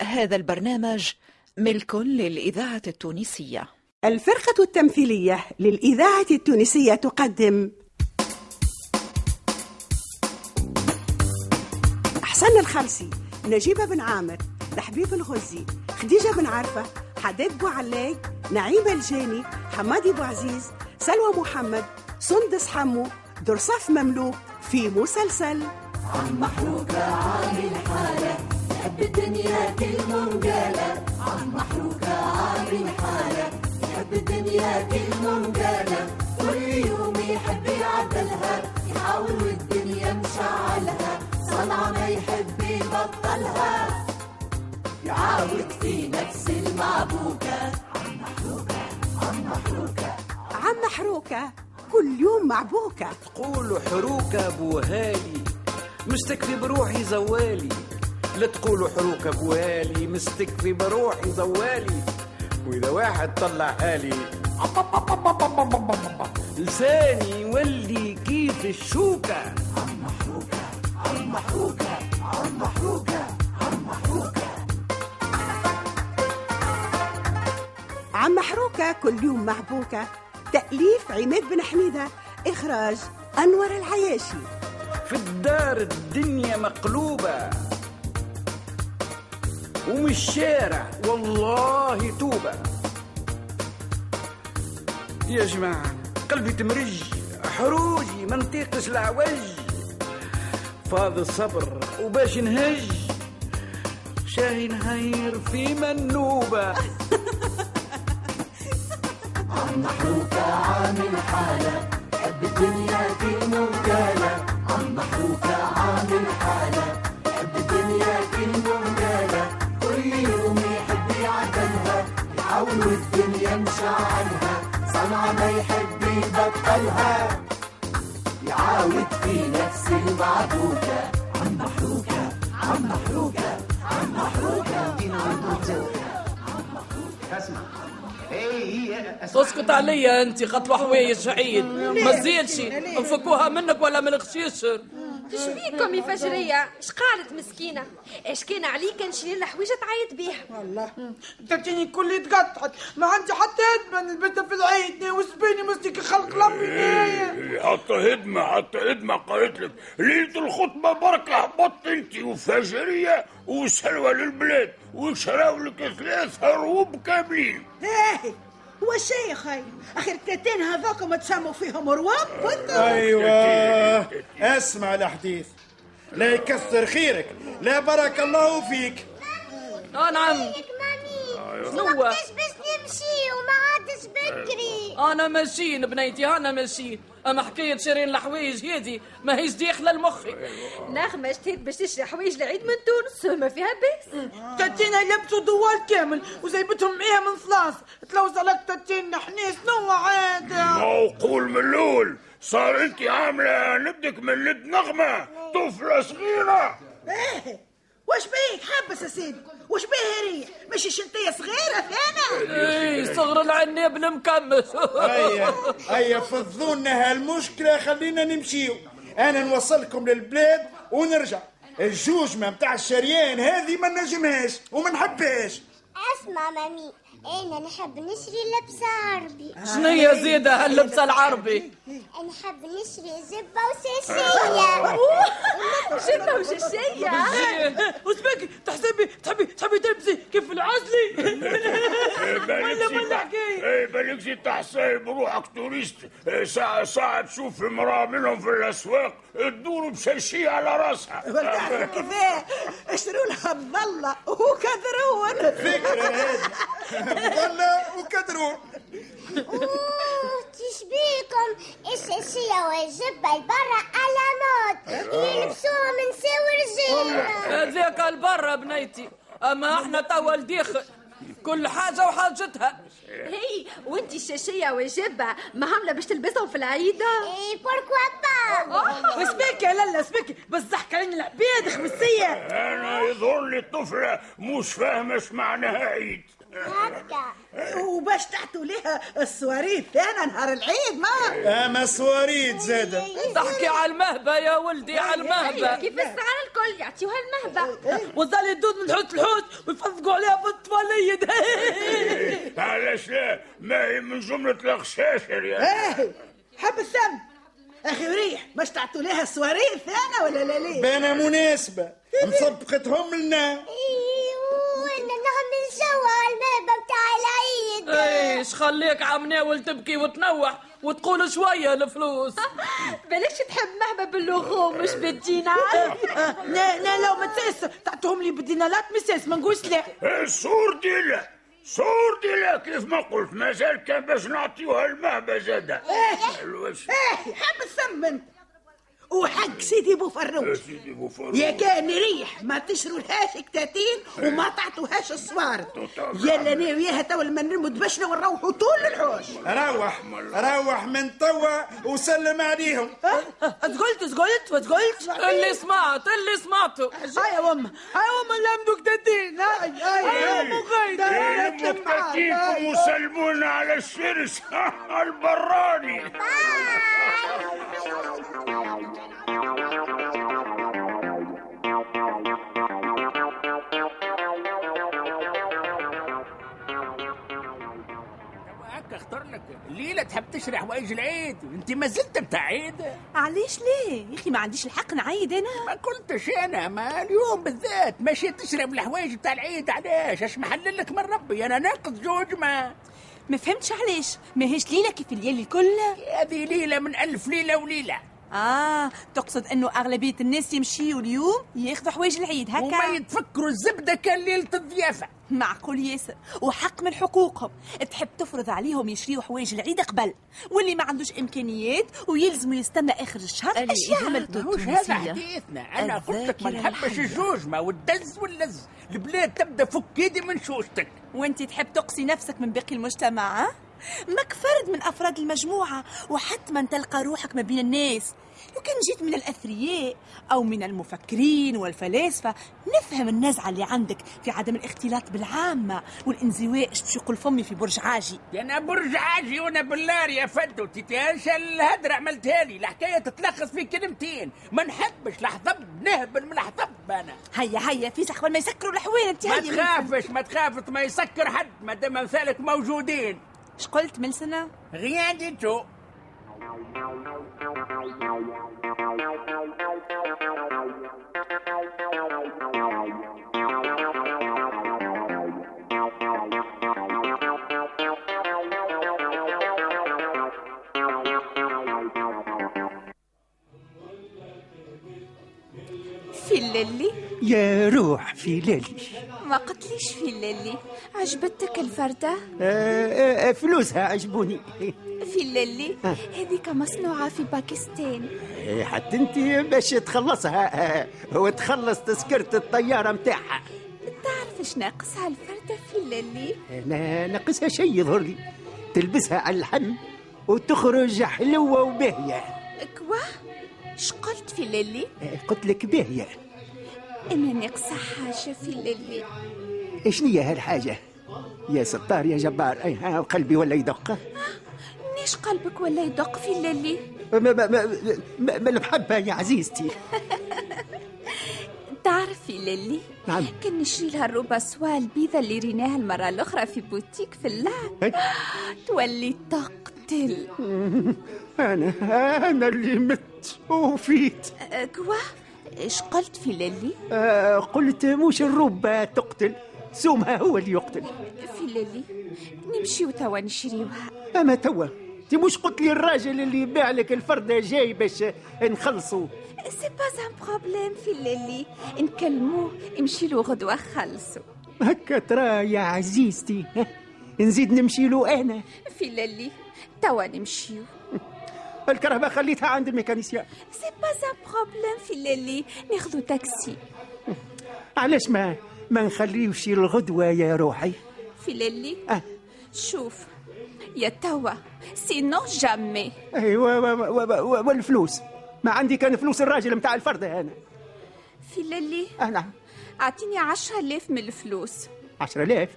هذا البرنامج ملك للإذاعة التونسية. الفرقة التمثيلية للإذاعة التونسية تقدم. حسن الخرسي نجيب بن عامر لحبيب الغزي خديجة بن عرفة حداد بو علاي نعيمة الجاني حمادي بو عزيز سلوى محمد سندس حمو درصاف مملوك في مسلسل. عم محروقة عامل حالة يحب الدنيا كل منقالة عم محروقة عامل حالة. يحب الدنيا كل منقالة كل يوم يحب يعدلها. يحاول والدنيا مشعلها. صنعة ما يحب يبطلها. يعاود في نفس المعبوكة. عم محروقة عم محروقة عم محروكة كل يوم معبوكة. تقولوا حروكة بوهالي مستكفي بروحي زوالي. لا تقولوا حروكة بوهالي مستكفي بروحي زوالي. وإذا واحد طلع حالي لساني يولي كيف الشوكة. عم محروكة كل يوم معبوكة تأليف عماد بن حميدة إخراج أنور العياشي. في الدار الدنيا مقلوبة. ومن الشارع. والله توبة. يا جماعة قلبي تمرج حروجي ما نطيقش العوج فاض الصبر وباش نهج شاهي نهير في منوبة. عم محروقة عامل حالة. يحب الدنيا كل منقالة عم محروقة والدنيا مشعلها صنعة ما يحب يبطلها. يعاود في نفس المعبوكة عم محروقة عم محروقة عم محروقة. اسكت عليا انت خطوة حوايج عيد ما تزيدش. نفكوها منك ولا من بيكم يا فجرية؟ اش قالت مسكينة؟ إيش كان عليك نشيل الحويجة تعيط بيها؟ والله تاتيني كل تقطعت ما عندي حتى هدمة. نلبسها في العيد. وسبيني مسلك خلق ربي نايا حتى هدمة حتى هدمة قالت لك. ليلة الخطبة بركة. هبطت انت وفجرية وسلوى للبلاد. وشراو لك ثلاث هروب كاملين يا خي أخي التاتين هذاكم تسموا فيهم رواب وانت؟ أيوه اسمع الحديث لا يكثر خيرك لا بارك الله فيك. آه نعم. شنو بكري أنا ماشيين بنيتي أنا ماشيين أما حكاية شيرين الحوايج هذه ما هيش داخله لمخي نغمة اشتهيت باش تشري حوايج العيد من تونس ما فيها باس تاتينا يلبسوا دوال كامل وزيبتهم معاها من ثلاث تلوز عليك تاتينا حنيس نوع عاد. موقول من الأول. صار أنت عاملة ندك من لد نغمة طفلة صغيرة. إيه واش بيك؟ حبس يا سيدي. واش بيه ريح؟ ماشي شنطية صغيرة ثانا اي صغر العناب المكمس هيا هيا فضونا هالمشكلة خلينا نمشيو. أنا نوصلكم للبلاد ونرجع. الجوجمة متاع الشريان هذه ما نجمهاش وما نحبهاش. أسمع مامي. أنا نحب نشري لبسة عربي شنيا زيادة هاللبسة العربي؟ نحب نشري زبة وساسية جبة وششية وسباكي تحسبي تحبي تحبي تلبسي كيف العزلي؟ ولا ولا حكاية إيه بالك زي تحسب بروحك توريست إيه، ساعة ساعة تشوف امرأة منهم في الأسواق تدور بشاشية على راسها. كيفاه اشتروا لها بضلة وكثرون فكرة وكدرون أوه تشبيكم. الشاشية والجبة البرة على موت. يلبسوها من ساوي رجالنا هذاك البرة بنيتي. أما إحنا توا الداخل كل حاجة وحاجتها. هي وانتي الشاشية وجبة ما عاملة باش تلبسهم في العيدة إيه بوركوا با وسباكي يا لالا سباكي بس ضحك علينا العباد خمسية أنا يظهر لي الطفلة مش فاهمة إيش معناها عيد. وباش تعطوا ليها السواري الثانية نهار العيد ما. أما سواريد زادة. تحكي على المهبة يا ولدي على المهبة. كيف السعر الكل؟ يعطيوها المهبة. وظل يدود من حوت الحوت ويفضقوا عليها في الطفاليد علاش لا؟ ما هي من جملة الغشاشر يا حب الثم أخي وريح باش تعطوا ليها السواري الثانية ولا لا ليه بنا مناسبة. مسبقتهم لنا. سوا المهبة متاع العيد إيش خليك عم ناول تبكي وتنوح وتقول شوية الفلوس. بلاش تحب مهبة باللغوم مش بالدينار. لا لا لو ما تساس تعطوهم لي بالدينارات مساس ما نقولش لا. صور ديلا صور ديلا كيف ما قلت مازال كان باش نعطيوها المهبة زادة الوش. إيه حب أنت. وحق سيدي بو فروج سيدي بو فروج. يا كان ريح. ما تشروا لهاش كتاتين وما تعطوهاش الصوارد يلا أنا وياها تو لما نرموا دبشنا ونروحوا طول الحوش. روح روح. من توا وسلم عليهم. قلت قلت وتقولت اللي سمعت اللي سمعته هاي يا امه هاي امه لمدوا كتاتين هاي هاي. هاي يا ام غيد. مكتاتيكم وسلمونا على الشرس البراني. هكا الليلة تحب تشري حوايج العيد أنت ما زلت بتاع عيد علاش ليه؟ يا أخي ما عنديش الحق نعيد أنا. ما قلتش أنا ما اليوم بالذات. ماشي تشرب الحوايج بتاع العيد علاش اش محلل لك من ربي؟ أنا ناقص جوج ما ما فهمتش علاش ما هيش ليلة كيف الليالي الكل؟ هذه ليلة من ألف ليلة وليلة. آه تقصد إنه أغلبية الناس يمشيوا اليوم ياخذوا حوايج العيد هكا؟ وما يتفكروا الزبدة كان ليلة الضيافة. معقول ياسر وحق من حقوقهم. تحب تفرض عليهم يشريوا حوايج العيد قبل واللي ما عندوش إمكانيات ويلزموا يستنى آخر الشهر إيش يعمل هذا حديثنا. أنا قلت لك ما نحبش الجوجمه والدز واللز. البلاد تبدأ فك ايدي من شوشتك. وانت تحب تقصي نفسك من باقي المجتمع ها؟ ماك فرد من أفراد المجموعة وحتما تلقى روحك ما بين الناس. لو كان جيت من الأثرياء أو من المفكرين والفلاسفة. نفهم النزعة اللي عندك في عدم الاختلاط بالعامة والانزواء. باش يقول فمي في برج عاجي؟ أنا برج عاجي وأنا بالنار يا فدو تتهانش الهدرة عملتها لي. الحكاية تتلخص في كلمتين. ما نحبش لحظب نهبل من لحظب أنا هيا هيا في قبل ما يسكروا الحوين انت ما تخافش ما تخافش ما يسكر حد. ما دام امثالك موجودين. إيش قلت ملسنه غيادتو في الليلي يا روح في ليلي ما قلتليش في الليلي عجبتك الفردة؟ آه آه فلوسها عجبوني. في الليلي هذيك مصنوعة في باكستان. آه، حتى انت باش تخلصها. آه، وتخلص تذكرة الطيارة متاعها. تعرف إيش ناقصها الفردة في الليلي لا ناقصها شيء يظهر لي. تلبسها على اللحم وتخرج حلوة وباهية. كوا؟ إيش قلت في الليلي آه، قلت لك باهية. أنا ناقصة حاجة في إيش هي هالحاجة؟ يا ستار يا جبار. أي ها قلبي ولا يدق؟ ليش قلبك ولا يدق في الليلي ما ما ما, ما, ما المحبة يا عزيزتي. تعرف في الليلي نعم. كان نشري لها الروبة سوا البيضة اللي ريناها المرة الأخرى في بوتيك في اللعب. تولي تقتل. أنا أنا اللي مت وفيت. أه، quoi؟ إيش قلت في الليلي آه قلت مش الربة تقتل سومها هو اللي يقتل. في الليلي نمشي توا نشريوها. أما توا. انت مش قلت لي الراجل اللي يبيع لك الفردة جاي باش نخلصوا c'est pas un problème في الليلي نكلموه نمشي له غدوة خلصوا هكا ترى يا عزيزتي؟ نزيد نمشي له أنا في الليلي توا نمشيو الكرهبة خليتها عند ال mécanicien c'est pas un problème في الليلي ناخذوا تاكسي علاش ما ما نخليوش الغدوة يا روحي في الليلي أه. شوف يا توا sinon jamais. و- و- و- والفلوس. ما عندي كان فلوس الراجل متاع الفردة أنا في الليلي؟ أه نعم. أعطيني عشرة آلاف من الفلوس. عشرة آلاف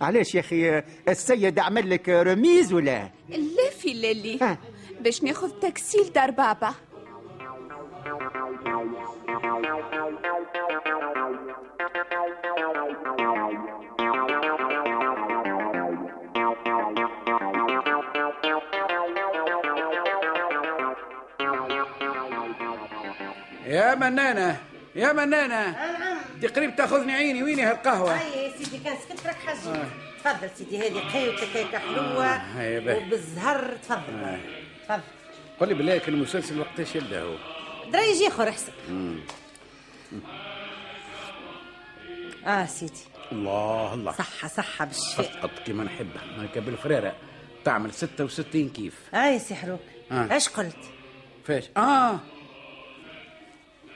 علاش يا أخي السيد عمل لك رميز ولا؟ لا في للي باش ناخذ تاكسي لدار بابا يا منانة يا منانة. دي قريب تأخذني عيني ويني هالقهوة؟ هيا يا سيدي كان سكت راك حاجي آه. تفضل سيدي هذه قهوتك هيك هيا باهي. وبالزهر. تفضل. آه. تفضل. قل لي بالله كان المسلسل وقتاش يبدأ هو؟ درايج اخر احسن. آه سيدي. الله الله. صحة صحة بالشفاء أسقط كيما نحبها هكا بالفريرة تعمل 66 كيف. آه يا سي حروك. آه. إيش قلت؟ فاش؟ آه.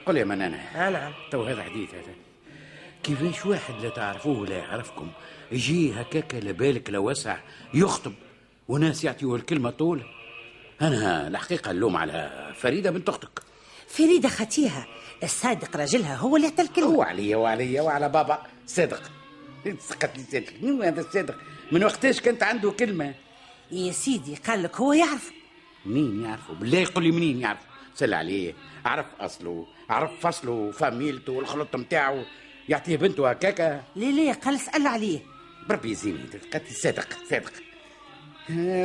قل يا منانة. آه نعم. تو هذا حديث هذا. كيفاش واحد لا تعرفوه ولا يعرفكم يجي هكاك لا بالك لا وسع يخطب وناس يعطيوه الكلمة طول. أنا الحقيقة اللوم على فريدة بنت أختك. فريدة خطيها. الصادق راجلها هو اللي عطى الكلمة. هو عليا وعليا وعلى بابا. صادق. سقط لي صادق. منو هذا الصادق؟ من وقتاش كانت عنده كلمة؟ يا سيدي قال لك هو يعرف. منين يعرفه؟ بالله يقول لي منين يعرف؟ سل عليه عرف أصله عرف فصله فاميلته والخلط نتاعو يعطيه بنته هكاكا. ليه ليه؟ قال اسأل عليه. بربي يزيني قالت صادق صادق.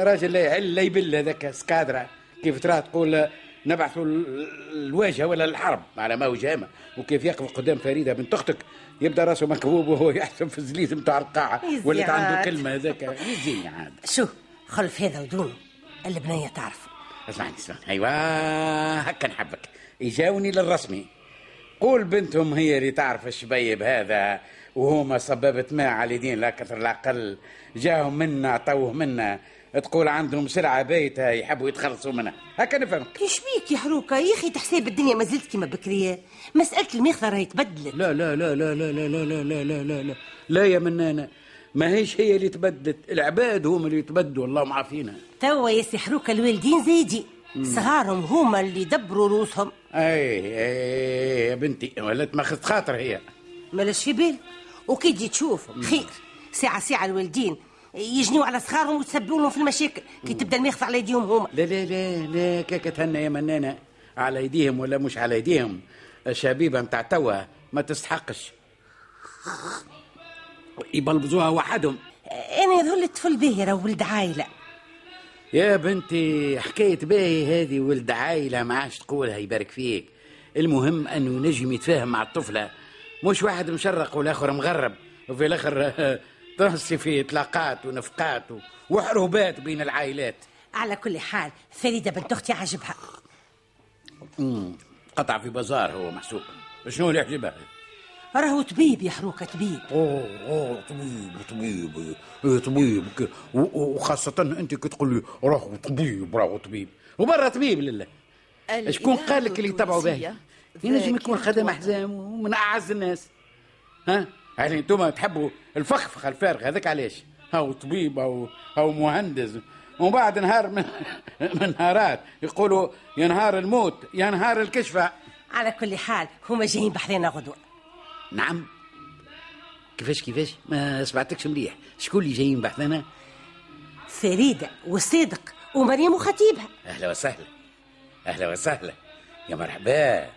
راجل لا يعل لا يبل هذاك سكادرة. كيف ترى تقول نبعثوا ال- الواجهة ولا الحرب؟ على ما وجامة وكيف يقف قدام فريدة بنت أختك يبدأ راسه مكبوب وهو يحسب في الزليز نتاع القاعة. يزي ولا عنده. كلمة هذاك. يزيني عاد. شو خلف هذا ودونه البنية تعرف اسمعني اسمعني أيوه هكا نحبك يجاوني للرسمي قول بنتهم هي اللي تعرف الشبيب هذا وهما صبابة ماء على اليدين لا كثر لا قل جاهم منا عطوه منا تقول عندهم سلعة بايتة يحبوا يتخلصوا منها هكا نفهمك إيش بيك يا حروكة يا أخي تحسب الدنيا ما زلت كيما بكرية مسألة الميخضة راهي تبدلت لا لا لا لا لا لا لا لا لا لا لا لا لا يا منانة ما هيش هي اللي تبدلت العباد هم اللي يتبدلوا اللهم عافينا توا حروكة الوالدين زايدين صغارهم هما اللي دبروا روسهم. أي أي يا بنتي ولات ماخذ خاطر هي. مالاش في بال؟ وكي تجي تشوف خير. ساعة ساعة الوالدين يجنيوا على صغارهم وتسبوا لهم في المشاكل. كي تبدا الميخضة على يديهم هما. لا لا لا لا كاكا تهنى يا منانة. على ايديهم ولا مش على ايديهم الشبيبة متاع توا ما تستحقش. يبلبزوها وحدهم. أنا يظهر لي الطفل باهي ولد عايلة. يا بنتي حكاية باهي هذه ولد عايلة ما عادش تقولها يبارك فيك. المهم أنه ينجم يتفاهم مع الطفلة. مش واحد مشرق والآخر مغرب. وفي الآخر تنسي في اطلاقات ونفقات وحروبات بين العائلات. على كل حال فريدة بنت أختي عجبها. قطع في بازار هو محسوب. شنو اللي يعجبها راهو طبيب يا حروكة طبيب. أوه أوه طبيب طبيب إيه طبيب. وخاصة أنت كي تقول لي راهو طبيب راهو طبيب. وبرا طبيب لله. شكون قال لك اللي يتبعوا باهي ينجم يكون خدم احزام ومن أعز الناس. ها؟ يعني أنتم تحبوا الفخفخ الفارغ هذاك علاش؟ هاو طبيب أو أو مهندس. ومن بعد نهار من, من نهارات يقولوا يا نهار الموت يا نهار الكشفة. على كل حال هما جايين بحذانا غدوة. نعم. كيفاش كيفاش؟ ما سمعتكش مليح. شكون اللي جايين بحثنا فريدة وصدق ومريم وخطيبها. أهلا وسهلا. أهلا وسهلا. يا مرحبا.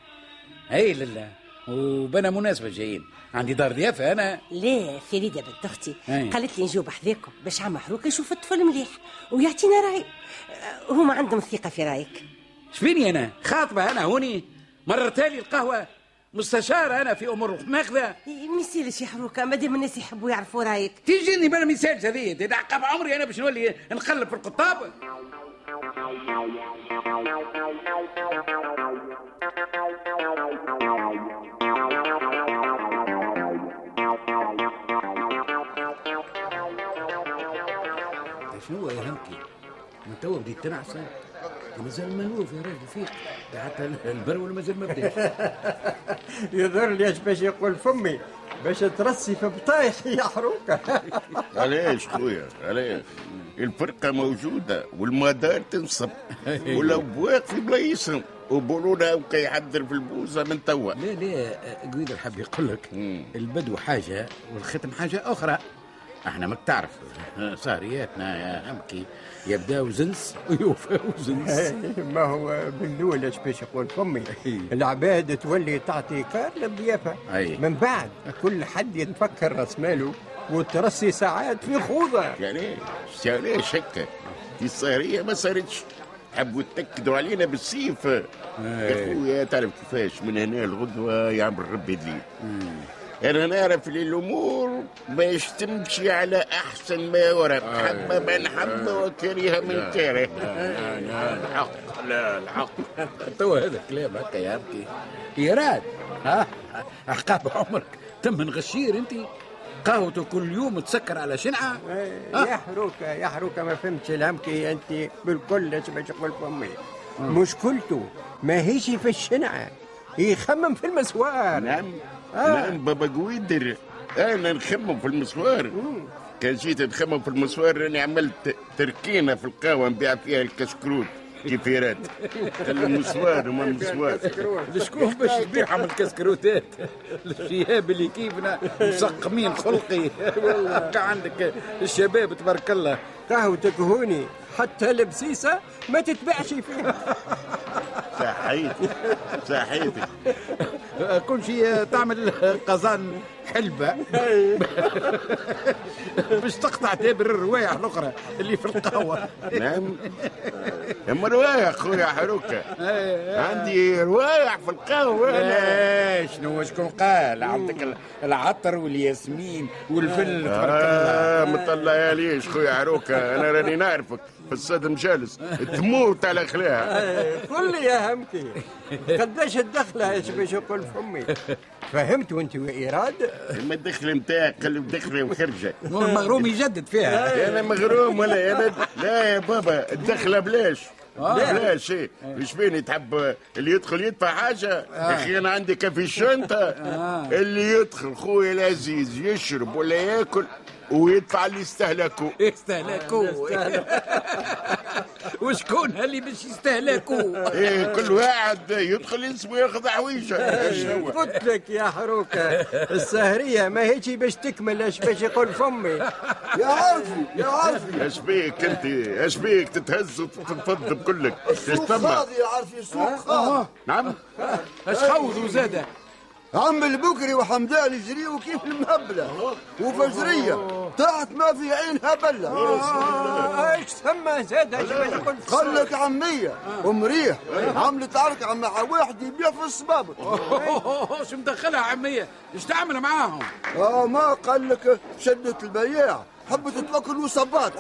اي لله وبنا مناسبة جايين. عندي دار ضيافة أنا. لا فريدة بنت أختي. قالت لي نجيو بحذاكم باش عم محروك يشوف الطفل مليح. ويعطينا رأي. أه، هما عندهم ثقة في رأيك. شفيني أنا؟ خاطبة أنا هوني. مرت لي القهوة. مستشار أنا في امور ماخذة؟ مثال شي حروكة مادام الناس يحبوا يعرفوا رايك. تيجيني بلا مثال هذه تدعقب عمري أنا باش نولي نقلب في القطاب؟ شنو يا همكي من توا بديت تنعس مازال ملوف يا راجل فيك. حتى البرول مازال ما بداش يظهر لي اش باش يقول فمي؟ باش ترسي في بطايح يا حروكه علاش خويا؟ علاش؟ الفرقة موجودة والمدار تنصب. والأبواق في بلايصهم وبولونا وكي يحضر في البوزة من توا. لا لا قويد الحب يقول لك البدو حاجة والختم حاجة أخرى. إحنا ماك تعرف سهرياتنا يا همكي يبداو زنس ويوفاو زنس ما هو بالأول إيش باش يقول فمي العباد تولي تعطي كار للضيافة أي. من بعد كل حد يتفكر رأس ماله وترسي ساعات في خوضة. يعني يعني شكة دي السهرية ما صارتش حبوا يتأكدوا علينا بالسيف. يا خويا تعرف كيفاش؟ من هنا الغدوة يعمل ربي الليل أنا نعرف اللي الأمور باش تمشي على أحسن ما ورد حبة من حبة وكره من كره الحق لا الحق. تو هذا كلام هكا يا همكي ايراد ها؟ عقاب عمرك. تم من غشير أنت. قهوته كل يوم تسكر على شنعة. يا حروكة يا حروكة ما فهمتش الهمكي أنت. بالكل إيش باش يقول فمي مشكلته ما هيش في الشنعة. يخمم في المسوار. نعم. آه. نعم بابا قويدر. أنا نخمم في المسوار. كان جيت نخمم في المسوار راني عملت تركينة في القهوة نبيع فيها الكشكروت كيفيرات. المسوار وما المسوار. شكون باش تبيعهم الكسكروتات الشياب اللي كيفنا مسقمين خلقي. والله. عندك الشباب تبارك الله. قهوتك هوني حتى البسيسة ما تتباعش فيها. صحيتي صحيتي كل شيء تعمل قزان حلبة باش تقطع دابر الروايح الأخرى اللي في القهوة. نعم. اما روايح خويا حروكة عندي روايح في القهوة. لا شنو شكون قال؟ عندك العطر والياسمين والفل. تبارك الله. آه مطلع ليش خويا حروكة أنا راني نعرفك في السد مجالس. تموت على خلاها. قل لي يا همكي قداش الدخلة إيش باش يقول فمي فهمت وأنت وإيراد؟ ما الدخل نتاعك قلب دخله وخرجه المغروم يجدد فيها. أنا مغروم ولا أنا لا يا بابا الدخله بلاش. بلاش إيه. مش بيني تحب اللي يدخل يدفع حاجة؟ يا أخي أنا عندي كافي شنطة. اللي يدخل خويا العزيز يشرب ولا ياكل ويدفع اللي يستهلكوا يستهلكوا وشكون اللي باش يستهلكوا إيه كل واحد يدخل اسمه ياخذ حويجة. قلت لك يا حروكة السهرية ما هيجي باش تكمل إيش باش يقول فمي؟ يا عارفي يا عارفي اش بيك انت؟ اش بيك تتهز وتتفض بكلك؟ السوق فاضي يا عارفي السوق فاضي. نعم. اش خوذوا زاده؟ عم البكري وحمدان يجريوا كيف المهبلة وفجرية. تحت ما في عينها بلة إيش ثم زاد قال لك عمية. ومريح عملت عركة مع واحد يبيع في الصبابط شو مدخلها عمية؟ إيش تعمل معاهم؟ آه ما قال لك شدت البياع. حبت تفكر وصبات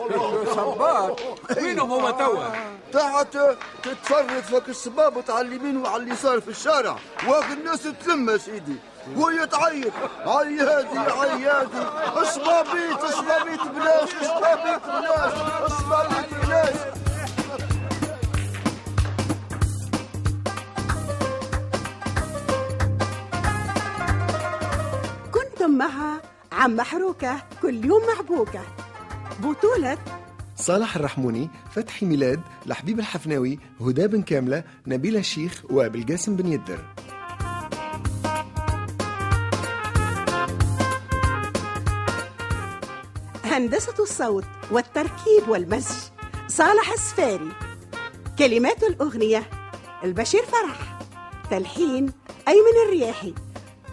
صبات؟ وينهم هو توا تحت تتفرج فك الصبابط على اليمين وعلى اليسار في الشارع. واخد الناس تلم سيدي وهي تعيط. عيادي عيادي اصبابيت اصبابيت بلاش اصبابيت بلاش اصبابيت بلاش. كنتم مع عم محروكة كل يوم محبوكة. بطولة صالح الرحموني فتحي ميلاد لحبيب الحفناوي هدى بن كاملة نبيل الشيخ وبالجاسم بن يدر. هندسة الصوت والتركيب والمزج صالح السفاري. كلمات الأغنية البشير فرح. تلحين أيمن الرياحي.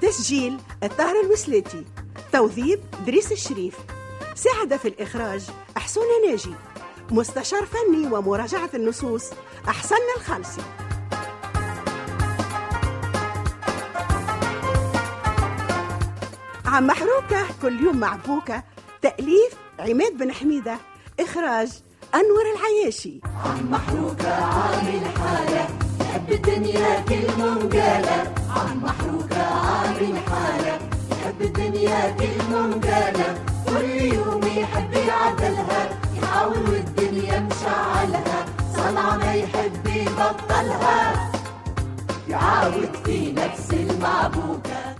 تسجيل الطاهر الوسلاتي توظيف دريس الشريف. ساعد في الإخراج أحسون ناجي. مستشار فني ومراجعة النصوص أحسن الخالصي عم محروكة كل يوم مع بوكة تأليف عماد بن حميدة. إخراج أنور العياشي. عم محروكة عامل حالة. يحب الدنيا كل منقالة عم محروكة عامل حالة. يحب الدنيا كل منقالة كل يوم يحب يعدلها يحاول والدنيا مشعلها صنعة ما يحب يبطلها. يعاود في نفس المعبوكة